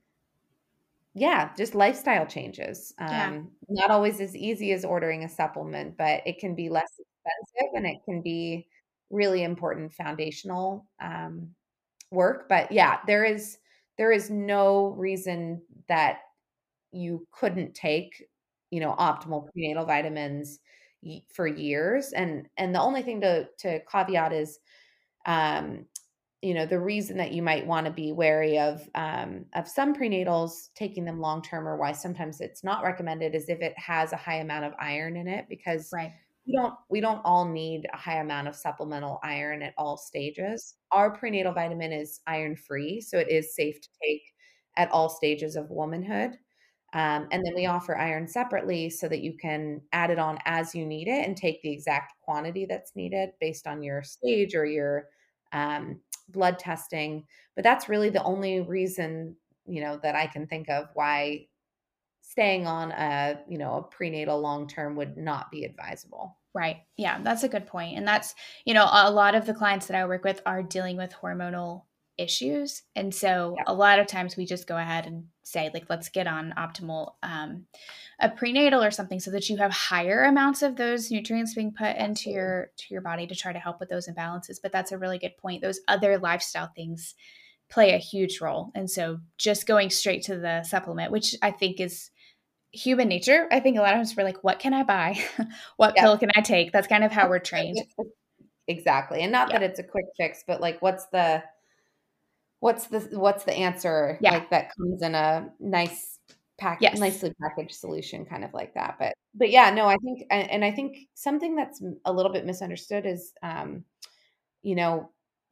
yeah, just lifestyle changes. Um, yeah. not always as easy as ordering a supplement, but it can be less expensive and it can be really important foundational um, work. But yeah, there is there is no reason that you couldn't take, you know, optimal prenatal vitamins for years. And and the only thing to to caveat is, um, you know, the reason that you might want to be wary of um, of some prenatals taking them long term, or why sometimes it's not recommended, is if it has a high amount of iron in it, because right we don't we don't all need a high amount of supplemental iron at all stages. Our prenatal vitamin is iron free, so it is safe to take at all stages of womanhood. Um, and then we offer iron separately so that you can add it on as you need it and take the exact quantity that's needed based on your stage or your um, blood testing. But that's really the only reason, you know, that I can think of why staying on a, you know, a prenatal long term would not be advisable. Right. Yeah, that's a good. And that's, you know, a lot of the clients that I work with are dealing with hormonal issues. And so yeah. a lot of times we just go ahead and say, like, let's get on optimal um, a prenatal or something so that you have higher amounts of those nutrients being put into your to your body to try to help with those imbalances. But that's a really good point. Those other lifestyle things play a huge role. And so just going straight to the supplement, which I think is human nature. I think a lot of times we're like, what can I buy? *laughs* what pill can I take? That's kind of how we're *laughs* trained. *laughs* Exactly. And not that it's a quick fix, but like what's the what's the what's the answer yeah. like that comes in a nice package yes. nicely packaged solution kind of like that. But but yeah, no, I think and I think something that's a little bit misunderstood is um you know,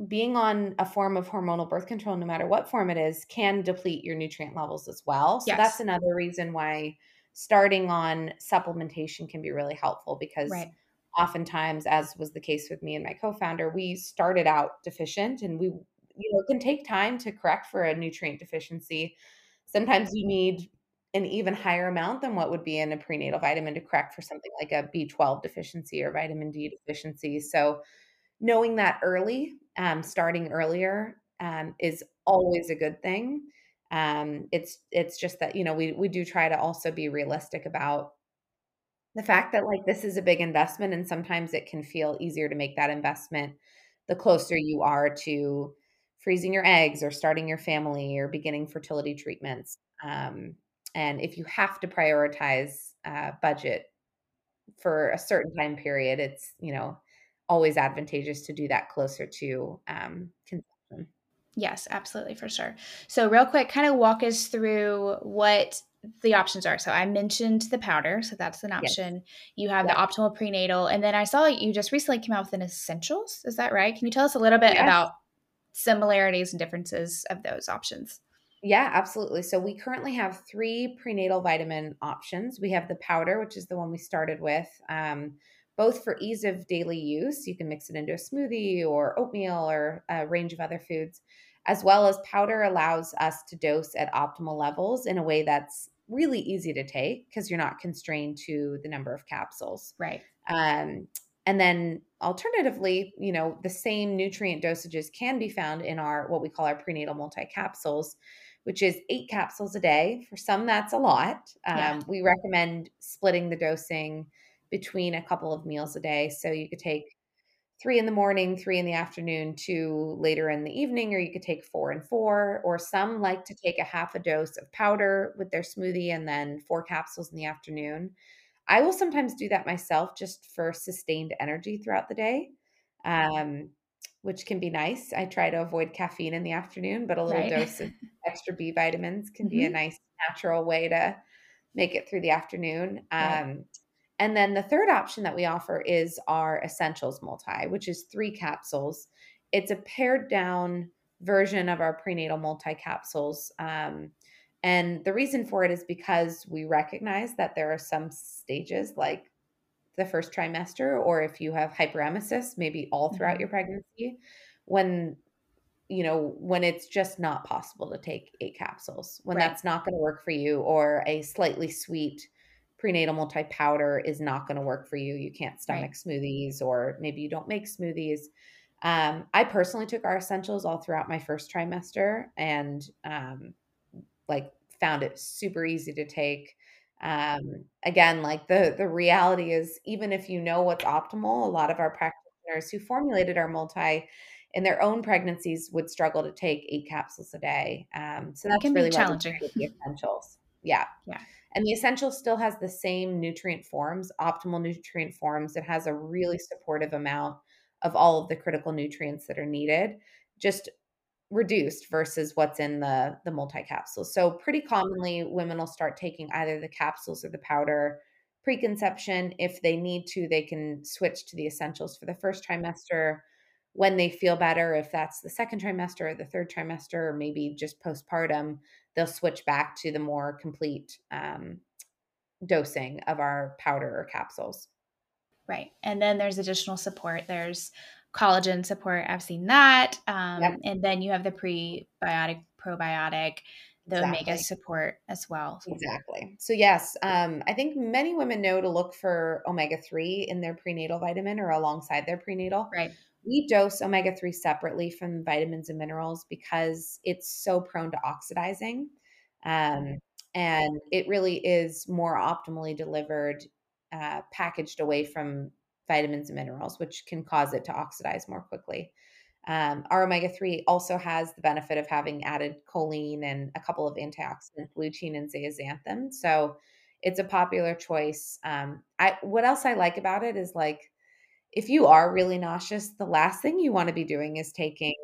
being on a form of hormonal birth control, no matter what form it is, can deplete your nutrient levels as well. So yes. that's another reason why starting on supplementation can be really helpful because right. oftentimes, as was the case with me and my co-founder, we started out deficient and we, you know, it can take time to correct for a nutrient deficiency. Sometimes you need an even higher amount than what would be in a prenatal vitamin to correct for something like a B12 deficiency or vitamin D deficiency. So knowing that early, um, starting earlier, um, is always a good thing. Um, it's it's just that you know we we do try to also be realistic about the fact that like this is a big investment, and sometimes it can feel easier to make that investment the closer you are to freezing your eggs or starting your family or beginning fertility treatments. Um, and if you have to prioritize uh, budget for a certain time period, it's you know always advantageous to do that closer to um, consumption. Yes, absolutely, for sure. So, real quick, kind of walk us through what the options are. So, I mentioned the powder, so that's an option. Yes. You have the optimal prenatal, and then I saw you just recently came out with an essentials. Is that right? Can you tell us a little bit yes. about similarities and differences of those options? Yeah, absolutely. So we currently have three prenatal vitamin options. We have the powder, which is the one we started with. Um, both for ease of daily use. You can mix it into a smoothie or oatmeal or a range of other foods, as well as powder allows us to dose at optimal levels in a way that's really easy to take because you're not constrained to the number of capsules. Right. Um, and then alternatively, you know, the same nutrient dosages can be found in our what we call our prenatal multi capsules, which is eight capsules a day. For some, that's a lot. Um, yeah. We recommend splitting the dosing between a couple of meals a day. So you could take three in the morning, three in the afternoon, two later in the evening, or you could take four and four. Or some like to take a half a dose of powder with their smoothie and then four capsules in the afternoon. I will sometimes do that myself just for sustained energy throughout the day, um, which can be nice. I try to avoid caffeine in the afternoon, but a little right. dose of *laughs* extra B vitamins can mm-hmm. be a mm-hmm. nice natural way to make it through the afternoon. Um, right. And then the third option that we offer is our Essentials Multi, which is three capsules. it's a pared down version of our prenatal multi capsules. Um, and the reason for it is because we recognize that there are some stages like the first trimester, or if you have hyperemesis, maybe all throughout mm-hmm. your pregnancy, when you know when it's just not possible to take eight capsules when right. that's not going to work for you or a slightly sweet prenatal multi powder is not going to work for you. You can't stomach right. smoothies or maybe you don't make smoothies. Um, i personally took our essentials all throughout my first trimester and um, like found it super easy to take. Um, again like the the reality is even if you know what's optimal a lot of our practitioners who formulated our multi in their own pregnancies would struggle to take eight capsules a day. Um, so that's really challenging. the *laughs* essentials. Yeah. Yeah and the essential still has the same nutrient forms optimal nutrient forms. It has a really supportive amount of all of the critical nutrients that are needed just reduced versus what's in the the multi capsules. So pretty commonly women will start taking either the capsules or the powder preconception. If they need to they can switch to the essentials for the first trimester when they feel better if that's the second trimester or the third trimester or maybe just postpartum they'll switch back to the more complete um, dosing of our powder or capsules right and then there's additional support there's collagen support. I've seen that. Um, yep. And then you have the prebiotic, probiotic, the exactly. omega support as well. Exactly. So, yes, um, I think many women know to look for omega 3 in their prenatal vitamin or alongside their prenatal. Right. We dose omega 3 separately from vitamins and minerals because it's so prone to oxidizing. Um, and it really is more optimally delivered, uh, packaged away from vitamins and minerals, which can cause it to oxidize more quickly. Um, our omega 3 also has the benefit of having added choline and a couple of antioxidants, lutein and zeaxanthin. So it's a popular choice. Um, I, what else I like about it is like, if you are really nauseous, the last thing you want to be doing is taking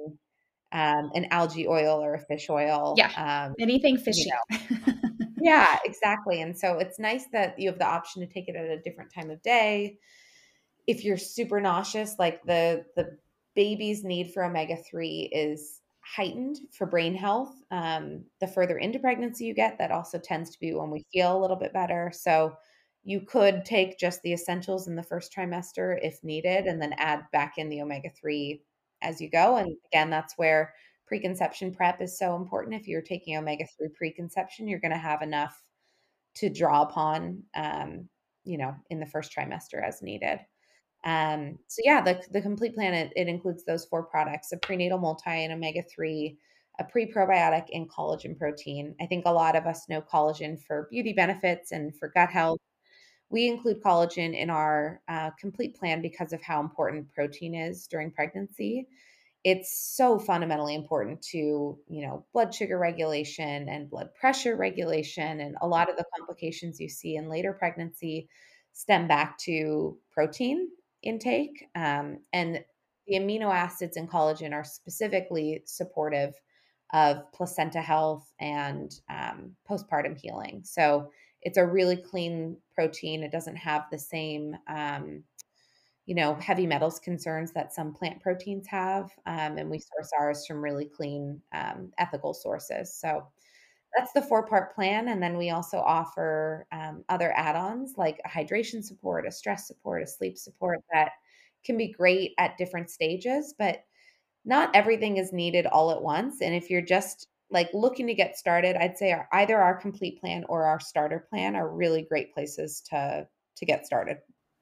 um, an algae oil or a fish oil. Yeah. Um, Anything fishy. You know. *laughs* yeah, exactly. And so it's nice that you have the option to take it at a different time of day if you're super nauseous, like the the baby's need for omega three is heightened for brain health. Um, the further into pregnancy you get, that also tends to be when we feel a little bit better. So you could take just the essentials in the first trimester if needed, and then add back in the omega three as you go. And again, that's where preconception prep is so important. If you're taking omega three preconception, you're going to have enough to draw upon, um, you know, in the first trimester as needed. Um, so yeah, the the complete plan it, it includes those four products: a prenatal multi and omega three, a pre probiotic, and collagen protein. I think a lot of us know collagen for beauty benefits and for gut health. We include collagen in our uh, complete plan because of how important protein is during pregnancy. It's so fundamentally important to you know blood sugar regulation and blood pressure regulation, and a lot of the complications you see in later pregnancy stem back to protein intake. Um, and the amino acids in collagen are specifically supportive of placenta health and um, postpartum healing. So it's a really clean protein. It doesn't have the same, um, you know, heavy metals concerns that some plant proteins have. Um, and we source ours from really clean, um, ethical sources. So that's the four part plan. And then we also offer um, other add ons like a hydration support, a stress support, a sleep support that can be great at different stages, but not everything is needed all at once. And if you're just like looking to get started, I'd say our, either our complete plan or our starter plan are really great places to to get started.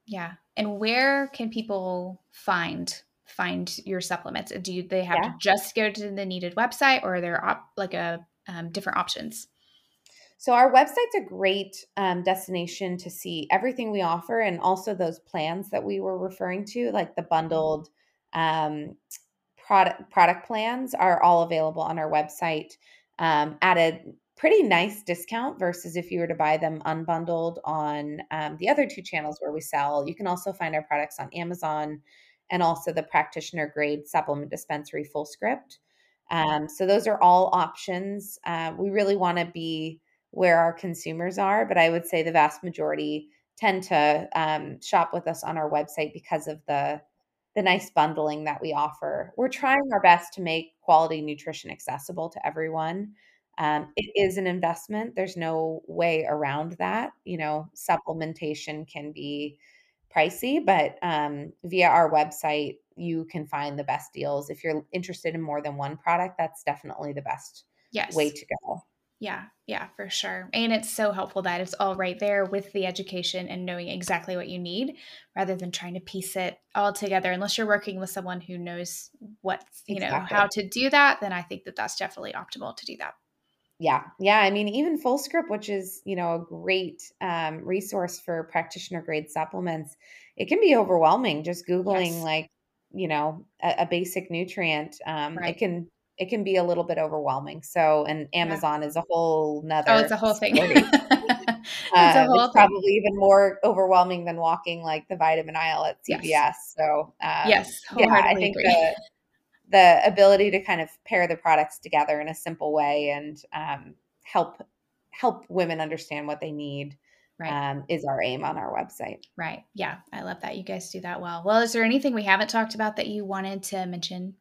Yeah. And where can people find find your supplements? Do you, they have yeah. to just go to the needed website or are there op, like a um, different options? So our website's a great um, destination to see everything we offer, and also those plans that we were referring to, like the bundled um, product product plans, are all available on our website um, at a pretty nice discount versus if you were to buy them unbundled on um, the other two channels where we sell. You can also find our products on Amazon and also the practitioner grade supplement dispensary Fullscript. Um, so those are all options. Uh, we really want to be where our consumers are, but I would say the vast majority tend to um, shop with us on our website because of the the nice bundling that we offer. We're trying our best to make quality nutrition accessible to everyone. Um, it is an investment. There's no way around that. You know, supplementation can be pricey, but um, via our website, you can find the best deals. If you're interested in more than one product, that's definitely the best yes. way to go. Yeah, yeah, for sure. And it's so helpful that it's all right there with the education and knowing exactly what you need rather than trying to piece it all together. Unless you're working with someone who knows what, you exactly. know, how to do that, then I think that that's definitely optimal to do that. Yeah. Yeah. I mean, even Fullscript, which is, you know, a great um, resource for practitioner grade supplements, it can be overwhelming just Googling yes. like, you know, a, a basic nutrient. Um, right. It can, it can be a little bit overwhelming. So, and Amazon yeah. is a whole nother. Oh, it's a whole thing. *laughs* it's, uh, whole it's probably even more overwhelming than walking like the vitamin aisle at CVS. Yes. So, um, yes, yeah, I think the, the ability to kind of pair the products together in a simple way and um, help help women understand what they need right. um, is our aim on our website. Right. Yeah, I love that you guys do that well. Well, is there anything we haven't talked about that you wanted to mention?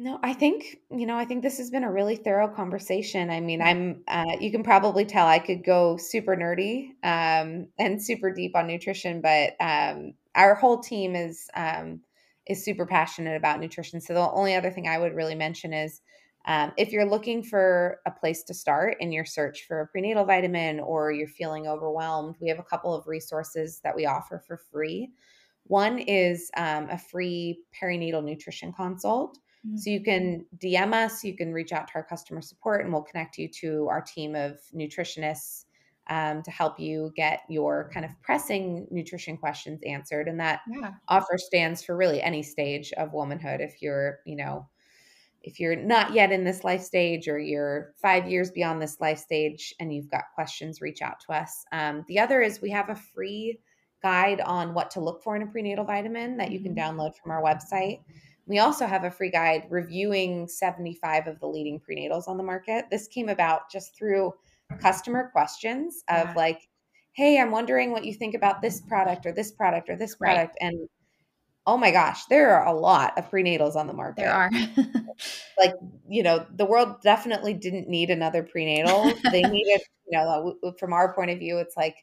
No, I think, you know, I think this has been a really thorough conversation. I mean, I'm, uh, you can probably tell I could go super nerdy um, *laughs* and super deep on nutrition, but um, our whole team is um, is super passionate about nutrition. So the only other thing I would really mention is um, if you're looking for a place to start in your search for a prenatal vitamin or you're feeling overwhelmed, we have a couple of resources that we offer for free. One is um, a free perinatal nutrition consult. Mm-hmm. So you can DM us, you can reach out to our customer support, and we'll connect you to our team of nutritionists um, to help you get your kind of pressing nutrition questions answered. And that yeah. offer stands for really any stage of womanhood. If you're, you know, if you're not yet in this life stage or you're five years beyond this life stage and you've got questions, reach out to us. Um, the other is we have a free guide on what to look for in a prenatal vitamin that you can mm-hmm. download from our website. We also have a free guide reviewing 75 of the leading prenatals on the market. This came about just through customer questions of yeah. like, hey, I'm wondering what you think about this product or this product or this product. Right. And oh my gosh, there are a lot of prenatals on the market. There are. *laughs* like, you know, the world definitely didn't need another prenatal. they needed, you know, from our point of view, it's like,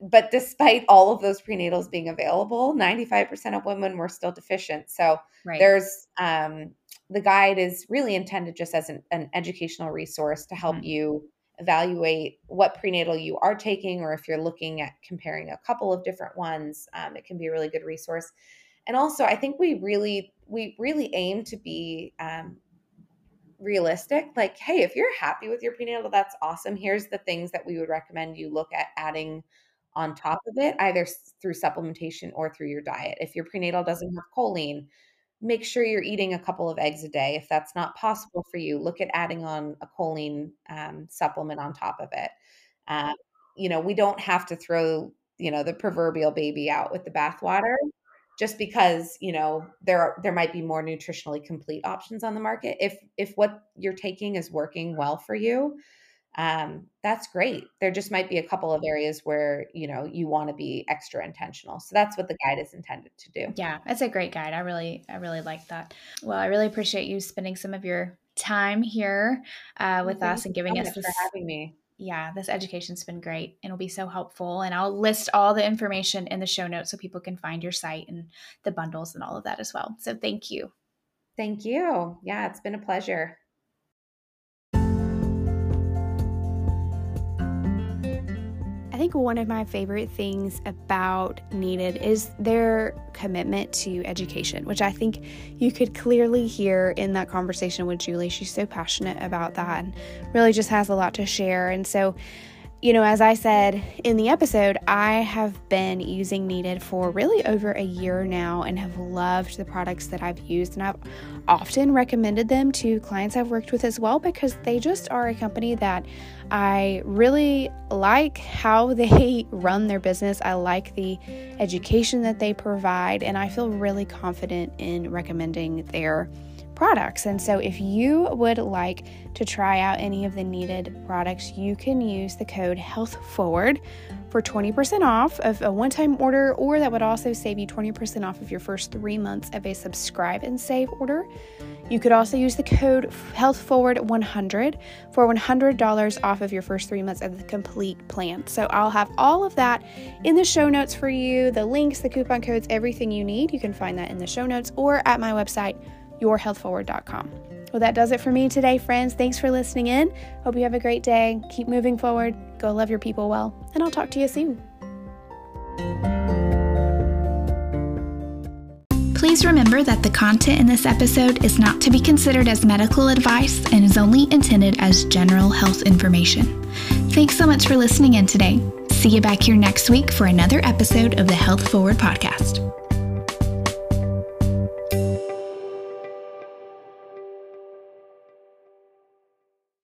but despite all of those prenatals being available, 95% of women were still deficient. So right. there's, um, the guide is really intended just as an, an educational resource to help mm-hmm. you evaluate what prenatal you are taking, or if you're looking at comparing a couple of different ones, um, it can be a really good resource. And also, I think we really we really aim to be um, realistic. Like, hey, if you're happy with your prenatal, that's awesome. Here's the things that we would recommend you look at adding on top of it, either through supplementation or through your diet. If your prenatal doesn't have choline, make sure you're eating a couple of eggs a day. If that's not possible for you, look at adding on a choline um, supplement on top of it. Um, you know, we don't have to throw, you know, the proverbial baby out with the bathwater just because, you know, there are, there might be more nutritionally complete options on the market. If if what you're taking is working well for you, um, that's great. There just might be a couple of areas where you know you want to be extra intentional. So that's what the guide is intended to do. Yeah, that's a great guide. I really, I really like that. Well, I really appreciate you spending some of your time here uh, with us and giving us this. For having me. Yeah, this education's been great and it'll be so helpful. And I'll list all the information in the show notes so people can find your site and the bundles and all of that as well. So thank you. Thank you. Yeah, it's been a pleasure. I think one of my favorite things about Needed is their commitment to education, which I think you could clearly hear in that conversation with Julie. She's so passionate about that and really just has a lot to share. And so, you know, as I said in the episode, I have been using Needed for really over a year now and have loved the products that I've used. And I've often recommended them to clients I've worked with as well because they just are a company that I really like how *laughs* they run their business. I like the education that they provide, and I feel really confident in recommending their products. And so, if you would like to try out any of the needed products, you can use the code Health Forward for 20% off of a one time order, or that would also save you 20% off of your first three months of a subscribe and save order. You could also use the code HealthForward100 for $100 off of your first three months of the complete plan. So I'll have all of that in the show notes for you the links, the coupon codes, everything you need. You can find that in the show notes or at my website, yourhealthforward.com. Well, that does it for me today, friends. Thanks for listening in. Hope you have a great day. Keep moving forward. Go love your people well, and I'll talk to you soon. Please remember that the content in this episode is not to be considered as medical advice and is only intended as general health information. Thanks so much for listening in today. See you back here next week for another episode of the Health Forward podcast.